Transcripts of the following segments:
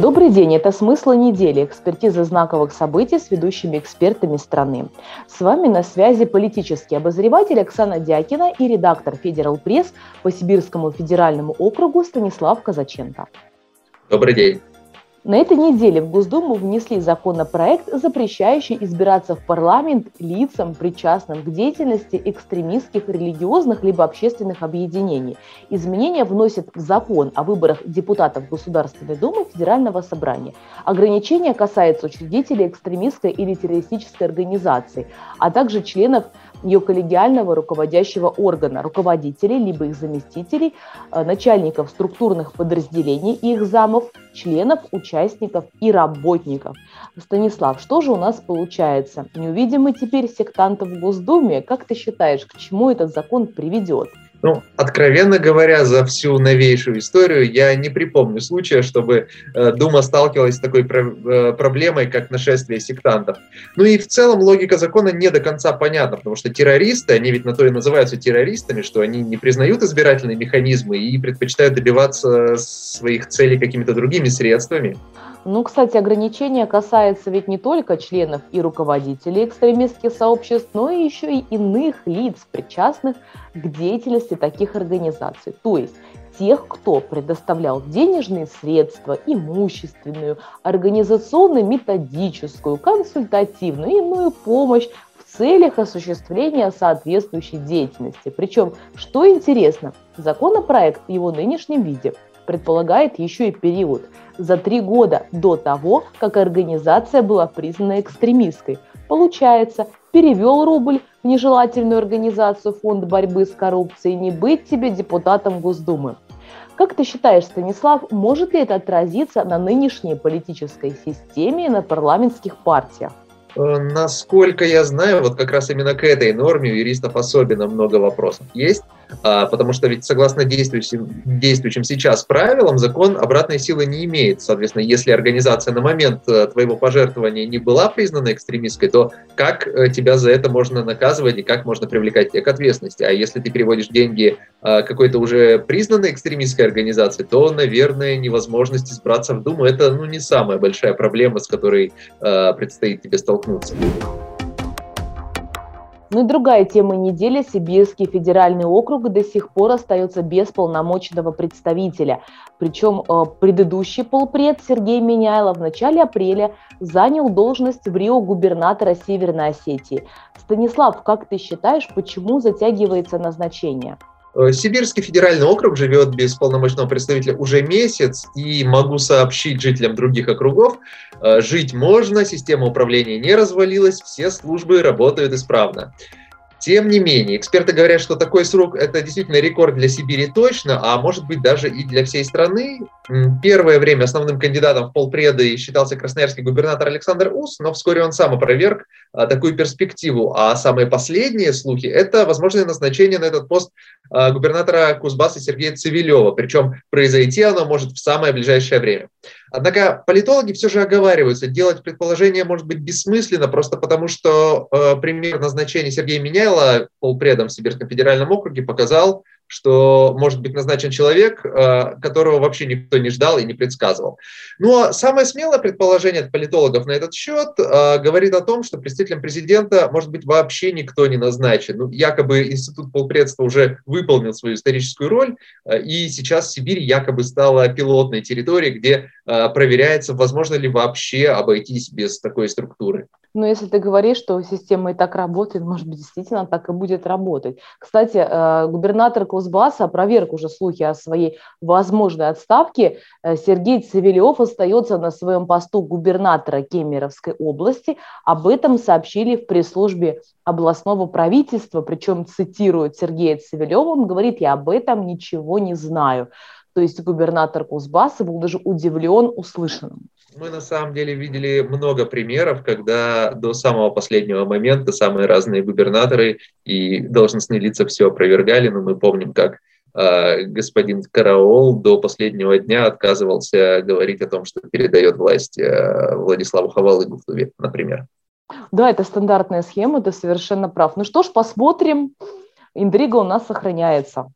Добрый день, это «Смысл недели» – экспертиза знаковых событий с ведущими экспертами страны. С вами на связи политический обозреватель Оксана Дякина и редактор «Федерал Пресс» по Сибирскому федеральному округу Станислав Казаченко. Добрый день. На этой неделе в Госдуму внесли законопроект, запрещающий избираться в парламент лицам, причастным к деятельности экстремистских религиозных либо общественных объединений. Изменения вносят в закон о выборах депутатов Государственной Думы Федерального собрания. Ограничения касаются учредителей экстремистской или террористической организации, а также членов ее коллегиального руководящего органа, руководителей, либо их заместителей, э, начальников структурных подразделений и их замов, членов, участников и работников. Станислав, что же у нас получается? Не увидим мы теперь сектантов в Госдуме? Как ты считаешь, к чему этот закон приведет? Ну, откровенно говоря, за всю новейшую историю я не припомню случая, чтобы э, Дума сталкивалась с такой э, проблемой, как нашествие сектантов. Ну и в целом логика закона не до конца понятна, потому что террористы, они ведь на то и называются террористами, что они не признают избирательные механизмы и предпочитают добиваться своих целей какими-то другими средствами. Ну, кстати, ограничения касаются ведь не только членов и руководителей экстремистских сообществ, но и еще и иных лиц, причастных к деятельности таких организаций. То есть тех, кто предоставлял денежные средства, имущественную, организационно-методическую, консультативную и иную помощь в целях осуществления соответствующей деятельности. Причем, что интересно, законопроект в его нынешнем виде предполагает еще и период – за три года до того, как организация была признана экстремистской. Получается, перевел рубль в нежелательную организацию Фонд борьбы с коррупцией, не быть тебе депутатом Госдумы. Как ты считаешь, Станислав, может ли это отразиться на нынешней политической системе и на парламентских партиях? Э, насколько я знаю, вот как раз именно к этой норме у юристов особенно много вопросов есть. А, потому что ведь согласно действующим, действующим сейчас правилам закон обратной силы не имеет. Соответственно, если организация на момент э, твоего пожертвования не была признана экстремистской, то как э, тебя за это можно наказывать и как можно привлекать тебя к ответственности? А если ты переводишь деньги э, какой-то уже признанной экстремистской организации, то, наверное, невозможность избраться в Думу – это ну, не самая большая проблема, с которой предстоит тебе столкнуться. Ну и другая тема недели. Сибирский федеральный округ до сих пор остается без полномочного представителя. Причем э, предыдущий полпред Сергей Меняйлов в начале апреля занял должность в Рио губернатора Северной Осетии. Станислав, как ты считаешь, почему затягивается назначение? Э, Сибирский федеральный округ живет без полномочного представителя уже месяц, и могу сообщить жителям других округов, э, жить можно, система управления не развалилась, все службы работают исправно. Тем не менее, эксперты говорят, что такой срок – это действительно рекорд для Сибири точно, а может быть даже и для всей страны. Первое время основным кандидатом в полпреды считался красноярский губернатор Александр Ус, но вскоре он сам опроверг а, такую перспективу. А самые последние слухи – это возможное назначение на этот пост а, губернатора Кузбасса Сергея Цивилева, причем произойти оно может в самое ближайшее время. Однако политологи все же оговариваются, делать предположение может быть бессмысленно, просто потому что э, пример назначения Сергея Меняйла полпредом в Сибирском федеральном округе показал, что может быть назначен человек, э, которого вообще никто не ждал и не предсказывал. Но ну, а самое смелое предположение от политологов на этот счет э, говорит о том, что представителем президента может быть вообще никто не назначен. Ну, якобы институт полпредства уже выполнил свою историческую роль, э, и сейчас Сибирь якобы стала пилотной территорией, где проверяется, возможно ли вообще обойтись без такой структуры. Но если ты говоришь, что система и так работает, может быть, действительно так и будет работать. Кстати, губернатор Кузбасса опроверг уже слухи о своей возможной отставке. Э, Сергей Цивилев остается на своем посту губернатора Кемеровской области. Об этом сообщили в пресс-службе областного правительства, причем цитируют Сергея Цивилева, он говорит, я об этом ничего не знаю. То есть губернатор Кузбасса был даже удивлен услышанным. Мы на самом деле видели много примеров, когда до самого последнего момента самые разные губернаторы и должностные лица все опровергали, но мы помним, как э, господин Караол до последнего дня отказывался говорить о том, что передает власть э, Владиславу Хавалыгу в Туве, например. Да, это стандартная схема, ты совершенно прав. Ну что ж, посмотрим. Интрига у нас сохраняется.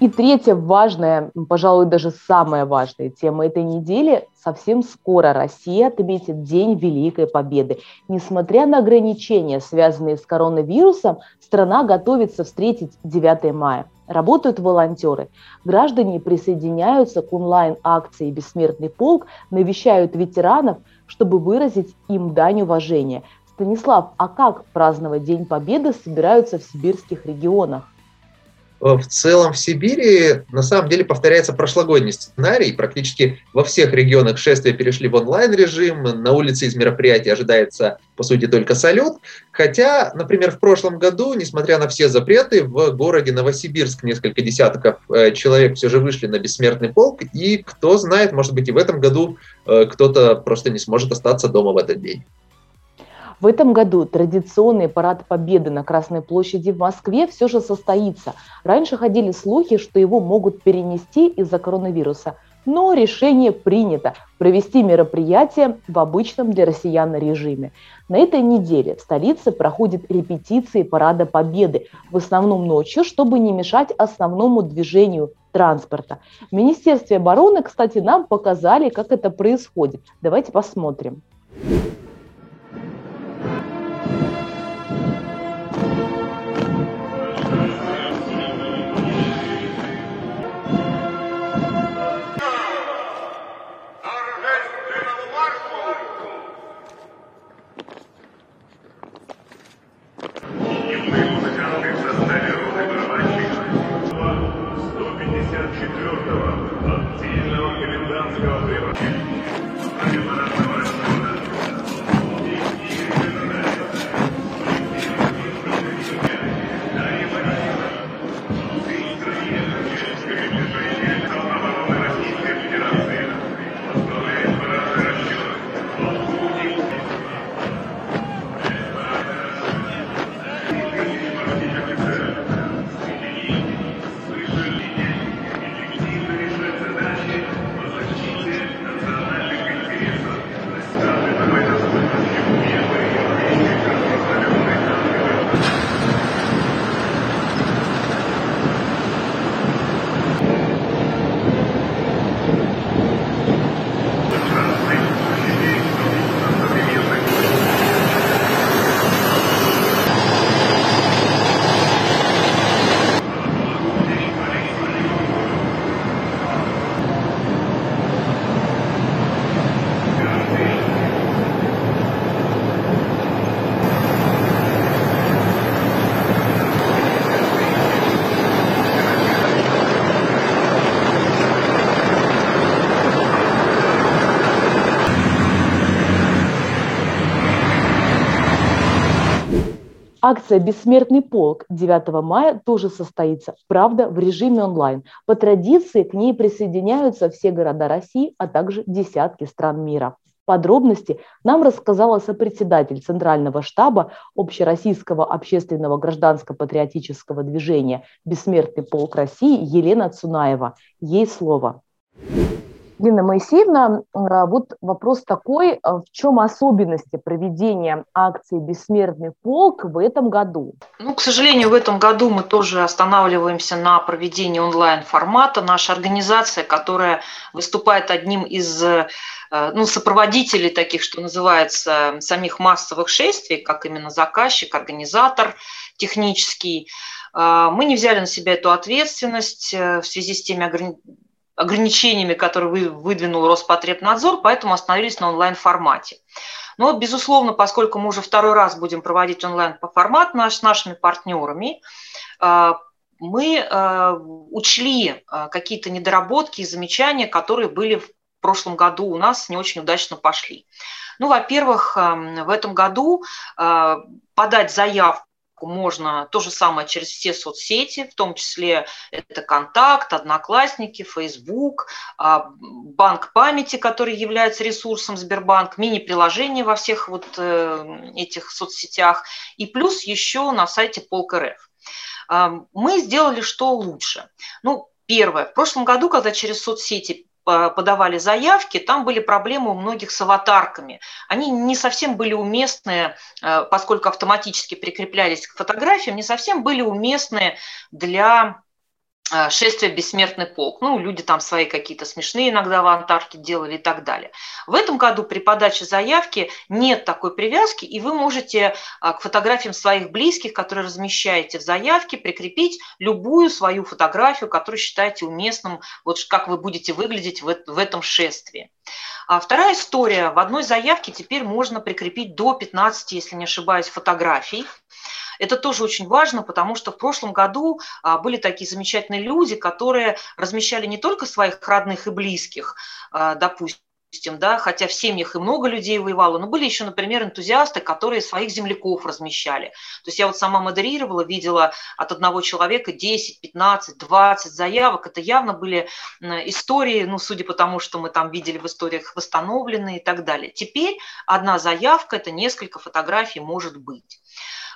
И третья важная, пожалуй, даже самая важная тема этой недели. Совсем скоро Россия отметит День Великой Победы. Несмотря на ограничения, связанные с коронавирусом, страна готовится встретить 9 мая. Работают волонтеры. Граждане присоединяются к онлайн-акции «Бессмертный полк», навещают ветеранов, чтобы выразить им дань уважения. Станислав, а как праздновать День Победы собираются в сибирских регионах? Э, в целом в Сибири на самом деле повторяется прошлогодний сценарий. Практически во всех регионах шествия перешли в онлайн-режим. На улице из мероприятий ожидается, по сути, только салют. Хотя, например, в прошлом году, несмотря на все запреты, в городе Новосибирск несколько десятков э, человек все же вышли на бессмертный полк. И кто знает, может быть, и в этом году э, кто-то просто не сможет остаться дома в этот день. В этом году традиционный парад Победы на Красной площади в Москве все же состоится. Раньше ходили слухи, что его могут перенести из-за коронавируса. Но решение принято провести мероприятие в обычном для россиян режиме. На этой неделе в столице проходят репетиции Парада Победы, в основном ночью, чтобы не мешать основному движению транспорта. В Министерстве обороны, кстати, нам показали, как это происходит. Давайте посмотрим. Акция «Бессмертный полк» 9 мая тоже состоится, правда, в режиме онлайн. По традиции к ней присоединяются все города России, а также десятки стран мира. Подробности нам рассказала сопредседатель Центрального штаба Общероссийского общественного гражданско-патриотического движения «Бессмертный полк России» Елена Цунаева. Ей слово. Лина Моисеевна, а, вот вопрос такой, а, в чем особенности проведения акции «Бессмертный полк» в этом году? Ну, к сожалению, в этом году мы тоже останавливаемся на проведении онлайн-формата. Наша организация, которая выступает одним из э, ну, сопроводителей таких, что называется, самих массовых шествий, как именно заказчик, организатор технический, мы не взяли на себя эту ответственность э, в связи с теми ограничениями, которые выдвинул Роспотребнадзор, поэтому остановились на онлайн-формате. Но, безусловно, поскольку мы уже второй раз будем проводить онлайн-формат наш, с нашими партнерами, э, мы э, учли э, какие-то недоработки и замечания, которые были в прошлом году у нас не очень удачно пошли. Ну, во-первых, в этом году подать заявку можно то же самое через все соцсети, в том числе это Контакт, Одноклассники, Facebook, а, Банк памяти, который является ресурсом Сбербанк, мини-приложение во всех вот э, этих соцсетях, и плюс еще на сайте Полк.рф. А, мы сделали что лучше. Ну, первое, в прошлом году, когда через соцсети подавали заявки, там были проблемы у многих с аватарками. Они не совсем были уместны, э, поскольку автоматически прикреплялись к фотографиям, не совсем были уместны для шествие «Бессмертный полк». Ну, люди там свои какие-то смешные иногда в Антарктиде делали и так далее. В этом году при подаче заявки нет такой привязки, и вы можете э, к фотографиям своих близких, которые размещаете в заявке, прикрепить любую свою фотографию, которую считаете уместным, вот как вы будете выглядеть в этом шествии. А вторая история. В одной заявке теперь можно прикрепить до 15, если не ошибаюсь, фотографий. Это тоже очень важно, потому что в прошлом году а, были такие замечательные люди, которые размещали не только своих родных и близких, а, допустим, да, хотя в семьях и много людей воевало, но были еще, например, энтузиасты, которые своих земляков размещали. То есть я вот сама модерировала, видела от одного человека 10, 15, 20 заявок. Это явно были истории, ну, судя по тому, что мы там видели в историях, восстановленные и так далее. Теперь одна заявка – это несколько фотографий может быть.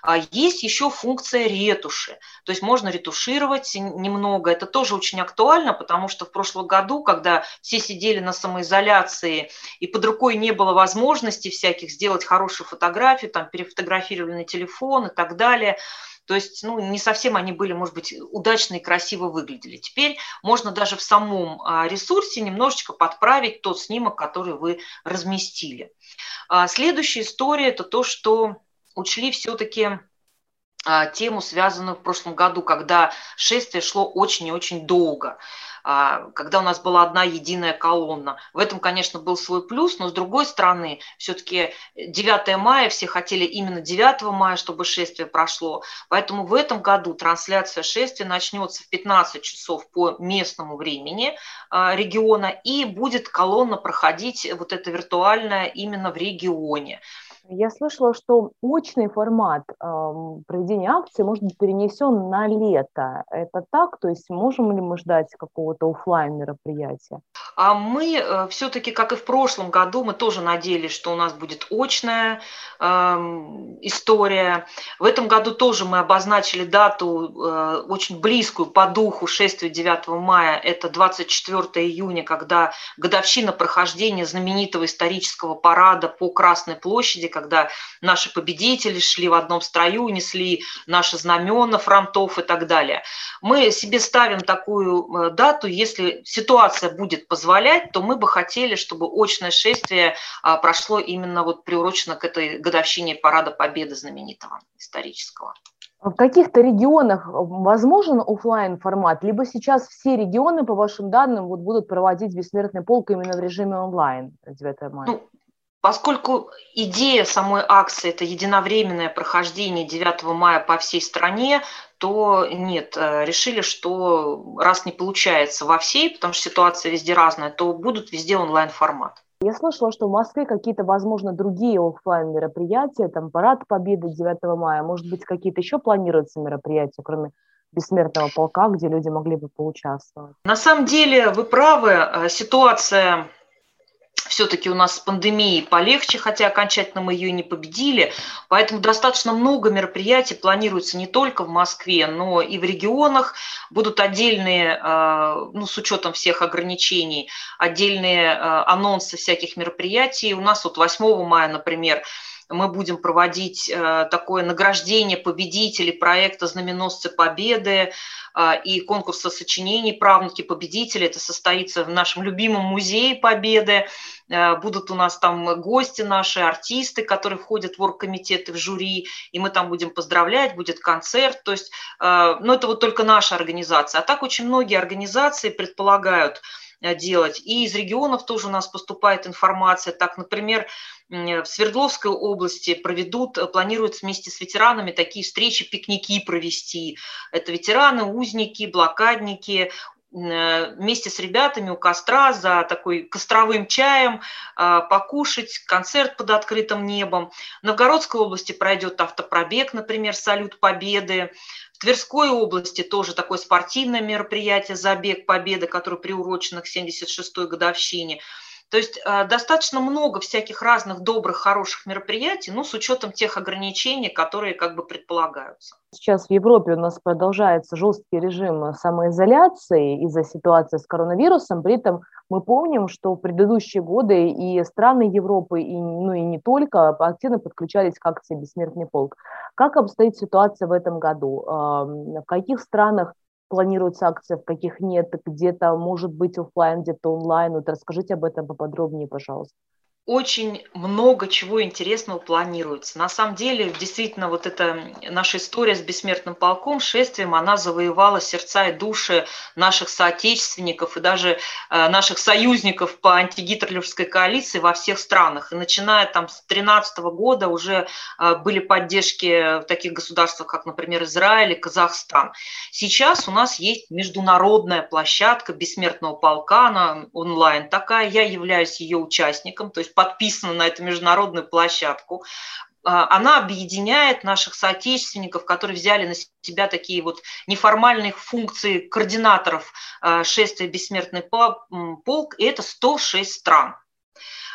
А есть еще функция ретуши, то есть можно ретушировать немного. Это тоже очень актуально, потому что в прошлом году, когда все сидели на самоизоляции и под рукой не было возможности всяких сделать хорошую фотографию, там перефотографировали на телефон и так далее, то есть, ну, не совсем они были, может быть, удачно и красиво выглядели. Теперь можно даже в самом а, ресурсе немножечко подправить тот снимок, который вы разместили. А, следующая история – это то, что учли все-таки а, тему, связанную в прошлом году, когда шествие шло очень и очень долго, а, когда у нас была одна единая колонна. В этом, конечно, был свой плюс, но с другой стороны, все-таки 9 мая, все хотели именно 9 мая, чтобы шествие прошло. Поэтому в этом году трансляция шествия начнется в 15 часов по местному времени а, региона, и будет колонна проходить вот это виртуальная именно в регионе. Я слышала, что очный формат э, проведения акции может быть перенесен на лето. Это так? То есть можем ли мы ждать какого-то офлайн мероприятия? А мы э, все-таки, как и в прошлом году, мы тоже надеялись, что у нас будет очная э, история. В этом году тоже мы обозначили дату э, очень близкую по духу шествия 9 мая. Это 24 июня, когда годовщина прохождения знаменитого исторического парада по Красной площади, когда наши победители шли в одном строю, несли наши знамена фронтов и так далее. Мы себе ставим такую э, дату, если ситуация будет позволять, то мы бы хотели, чтобы очное шествие а, прошло именно вот приурочено к этой годовщине Парада Победы знаменитого исторического. В каких-то регионах возможен офлайн формат, либо сейчас все регионы, по вашим данным, вот будут проводить бессмертный полк именно в режиме онлайн 9 мая? Ну, Поскольку идея самой акции – это единовременное прохождение 9 мая по всей стране, то нет, э, решили, что раз не получается во всей, потому что ситуация везде разная, то будут везде онлайн-формат. Я слышала, что в Москве какие-то, возможно, другие офлайн мероприятия, там парад Победы 9 мая, может быть, какие-то еще планируются мероприятия, кроме бессмертного полка, где люди могли бы поучаствовать? На самом деле, вы правы, э, ситуация все-таки у нас с пандемией полегче, хотя окончательно мы ее не победили. Поэтому достаточно много мероприятий планируется не только в Москве, но и в регионах. Будут отдельные, э, ну, с учетом всех ограничений, отдельные э, анонсы всяких мероприятий. У нас вот 8 мая, например, мы будем проводить э, такое награждение победителей проекта «Знаменосцы Победы» э, и конкурса сочинений «Правнуки победителей». Это состоится в нашем любимом музее Победы. Э, будут у нас там гости наши, артисты, которые входят в оргкомитеты, в жюри, и мы там будем поздравлять, будет концерт. То есть, ну, это вот только наша организация. А так очень многие организации предполагают, делать. И из регионов тоже у нас поступает информация. Так, например, в Свердловской области проведут, э, планируют вместе с ветеранами такие встречи, пикники провести. Это ветераны, узники, блокадники, э, вместе с ребятами у костра за такой костровым чаем э, покушать, концерт под открытым небом. В Новгородской области пройдет автопробег, например, «Салют Победы». В Тверской области тоже такое спортивное мероприятие «Забег Победы», которое приурочено к 76-й годовщине. То есть э, достаточно много всяких разных добрых, хороших мероприятий, ну, с учетом тех ограничений, которые как бы предполагаются. Сейчас в Европе у нас продолжается жесткий режим самоизоляции из-за ситуации с коронавирусом. При этом мы помним, что в предыдущие годы и страны Европы, и, ну и не только, активно подключались к акции «Бессмертный полк». Как обстоит ситуация в этом году? В каких странах планируются акции, в каких нет, где-то может быть офлайн, где-то онлайн. Вот расскажите об этом поподробнее, пожалуйста очень много чего интересного планируется. На самом деле, действительно, вот эта наша история с бессмертным полком, шествием, она завоевала сердца и души наших соотечественников и даже э, наших союзников по антигитлеровской коалиции во всех странах. И начиная там с 2013 года уже э, были поддержки в таких государствах, как, например, Израиль и Казахстан. Сейчас у нас есть международная площадка бессмертного полка, она онлайн такая, я являюсь ее участником, то есть есть подписана на эту международную площадку, а, она объединяет наших соотечественников, которые взяли на себя такие вот неформальные функции координаторов а, шествия «Бессмертный полк», и это 106 стран.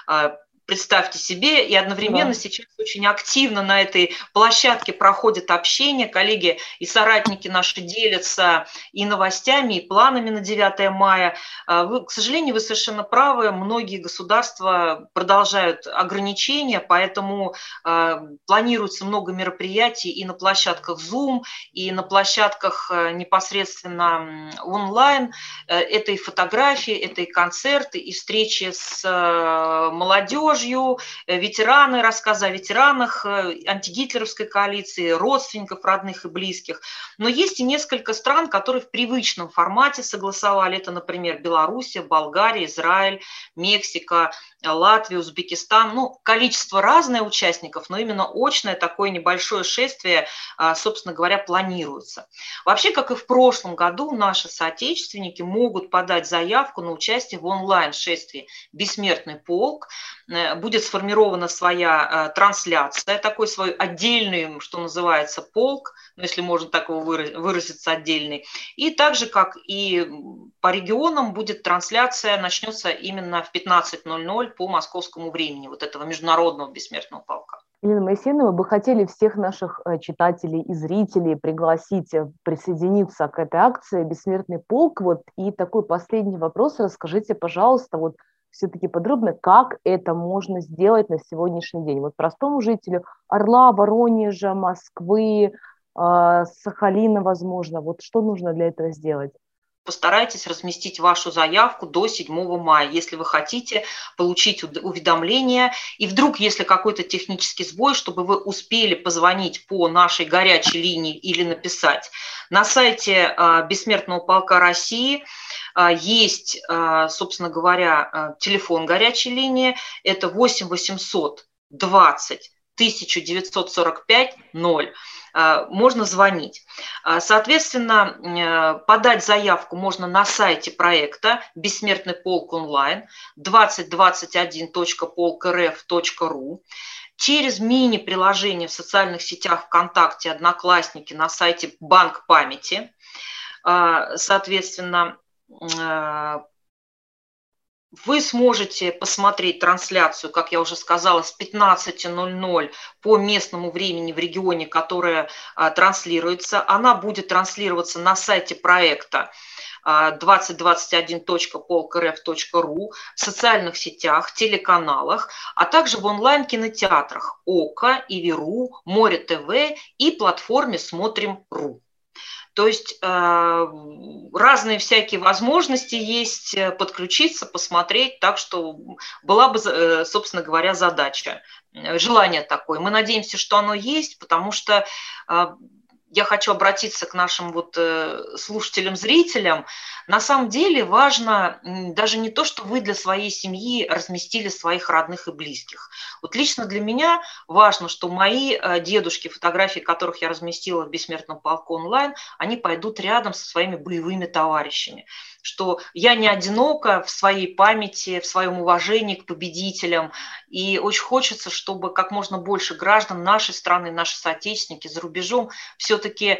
А, представьте себе, и одновременно да. сейчас очень активно на этой площадке проходит общение, коллеги и соратники наши делятся и новостями, и планами на 9 мая. А, вы, к сожалению, вы совершенно правы, многие государства продолжают ограничения, поэтому э, планируется много мероприятий и на площадках Zoom, и на площадках э, непосредственно онлайн. Э, это и фотографии, это и концерты, и встречи с молодежью, молодежью, э, ветераны, рассказы о ветеранах э, антигитлеровской коалиции, родственников, родных и близких. Но есть и несколько стран, которые в привычном формате согласовали. Это, например, Белоруссия, Болгария, Израиль, Мексика, Латвия, Узбекистан. Ну, количество разное участников, но именно очное такое небольшое шествие, собственно говоря, планируется. Вообще, как и в прошлом году, наши соотечественники могут подать заявку на участие в онлайн-шествии «Бессмертный полк». Э, будет сформирована своя э, трансляция, такой свой отдельный, что называется, полк, ну, если можно так его выразиться, отдельный. И также, как и по регионам, будет трансляция, начнется именно в 15.00 по московскому времени, вот этого международного бессмертного полка. Елена Моисеевна, мы бы хотели всех наших э, читателей и зрителей пригласить присоединиться к этой акции «Бессмертный полк». Вот, и такой последний вопрос. Расскажите, пожалуйста, вот все-таки подробно, как это можно сделать на сегодняшний день. Вот простому жителю Орла, Воронежа, Москвы, а, Сахалина, возможно, вот что нужно для этого сделать? Постарайтесь разместить вашу заявку до 7 мая, если вы хотите получить уведомление. И вдруг, если какой-то технический сбой, чтобы вы успели позвонить по нашей горячей линии или написать. На сайте а, Бессмертного полка России а, есть, а, собственно говоря, телефон горячей линии. Это 8 800 20 1945 0. А, можно звонить. А, соответственно, подать заявку можно на сайте проекта «Бессмертный полк онлайн» 2021.полк.рф.ру через мини-приложение в социальных сетях ВКонтакте, Одноклассники на сайте Банк памяти. А, соответственно, вы сможете посмотреть трансляцию, как я уже сказала, с 15.00 по местному времени в регионе, которая а, транслируется. Она будет транслироваться на сайте проекта 2021.polkrf.ru, в социальных сетях, телеканалах, а также в онлайн-кинотеатрах ОКО, Иверу, Море ТВ и платформе Смотрим.ру. То есть э, разные всякие возможности есть э, подключиться, посмотреть, так что была бы, э, собственно говоря, задача, желание такое. Мы надеемся, что оно есть, потому что я хочу обратиться к нашим вот э, слушателям, зрителям. На самом деле важно даже не то, что вы для своей семьи разместили своих родных и близких. Вот лично для меня важно, что мои э, дедушки, фотографии которых я разместила в «Бессмертном полку онлайн», они пойдут рядом со своими боевыми товарищами что я не одинока в своей памяти, в своем уважении к победителям. И очень хочется, чтобы как можно больше граждан нашей страны, наши соотечественники за рубежом все-таки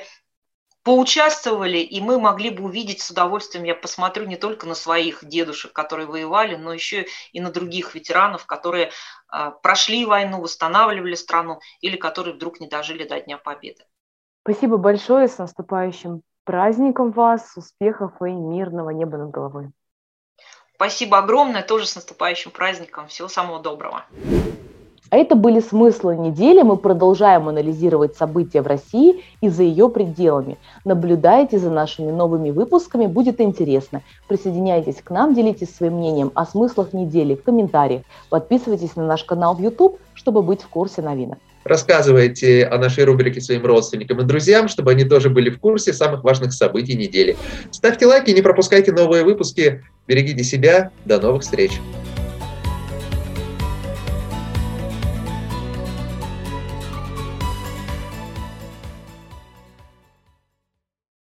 поучаствовали, и мы могли бы увидеть с удовольствием, я посмотрю не только на своих дедушек, которые воевали, но еще и на других ветеранов, которые а, прошли войну, восстанавливали страну или которые вдруг не дожили до Дня Победы. Спасибо большое, с наступающим праздником вас, успехов и мирного неба над головой. Спасибо огромное, тоже с наступающим праздником. Всего самого доброго. Это были смыслы недели. Мы продолжаем анализировать события в России и за ее пределами. Наблюдайте за нашими новыми выпусками, будет интересно. Присоединяйтесь к нам, делитесь своим мнением о смыслах недели в комментариях. Подписывайтесь на наш канал в YouTube, чтобы быть в курсе новинок. Рассказывайте о нашей рубрике своим родственникам и друзьям, чтобы они тоже были в курсе самых важных событий недели. Ставьте лайки, не пропускайте новые выпуски. Берегите себя. До новых встреч.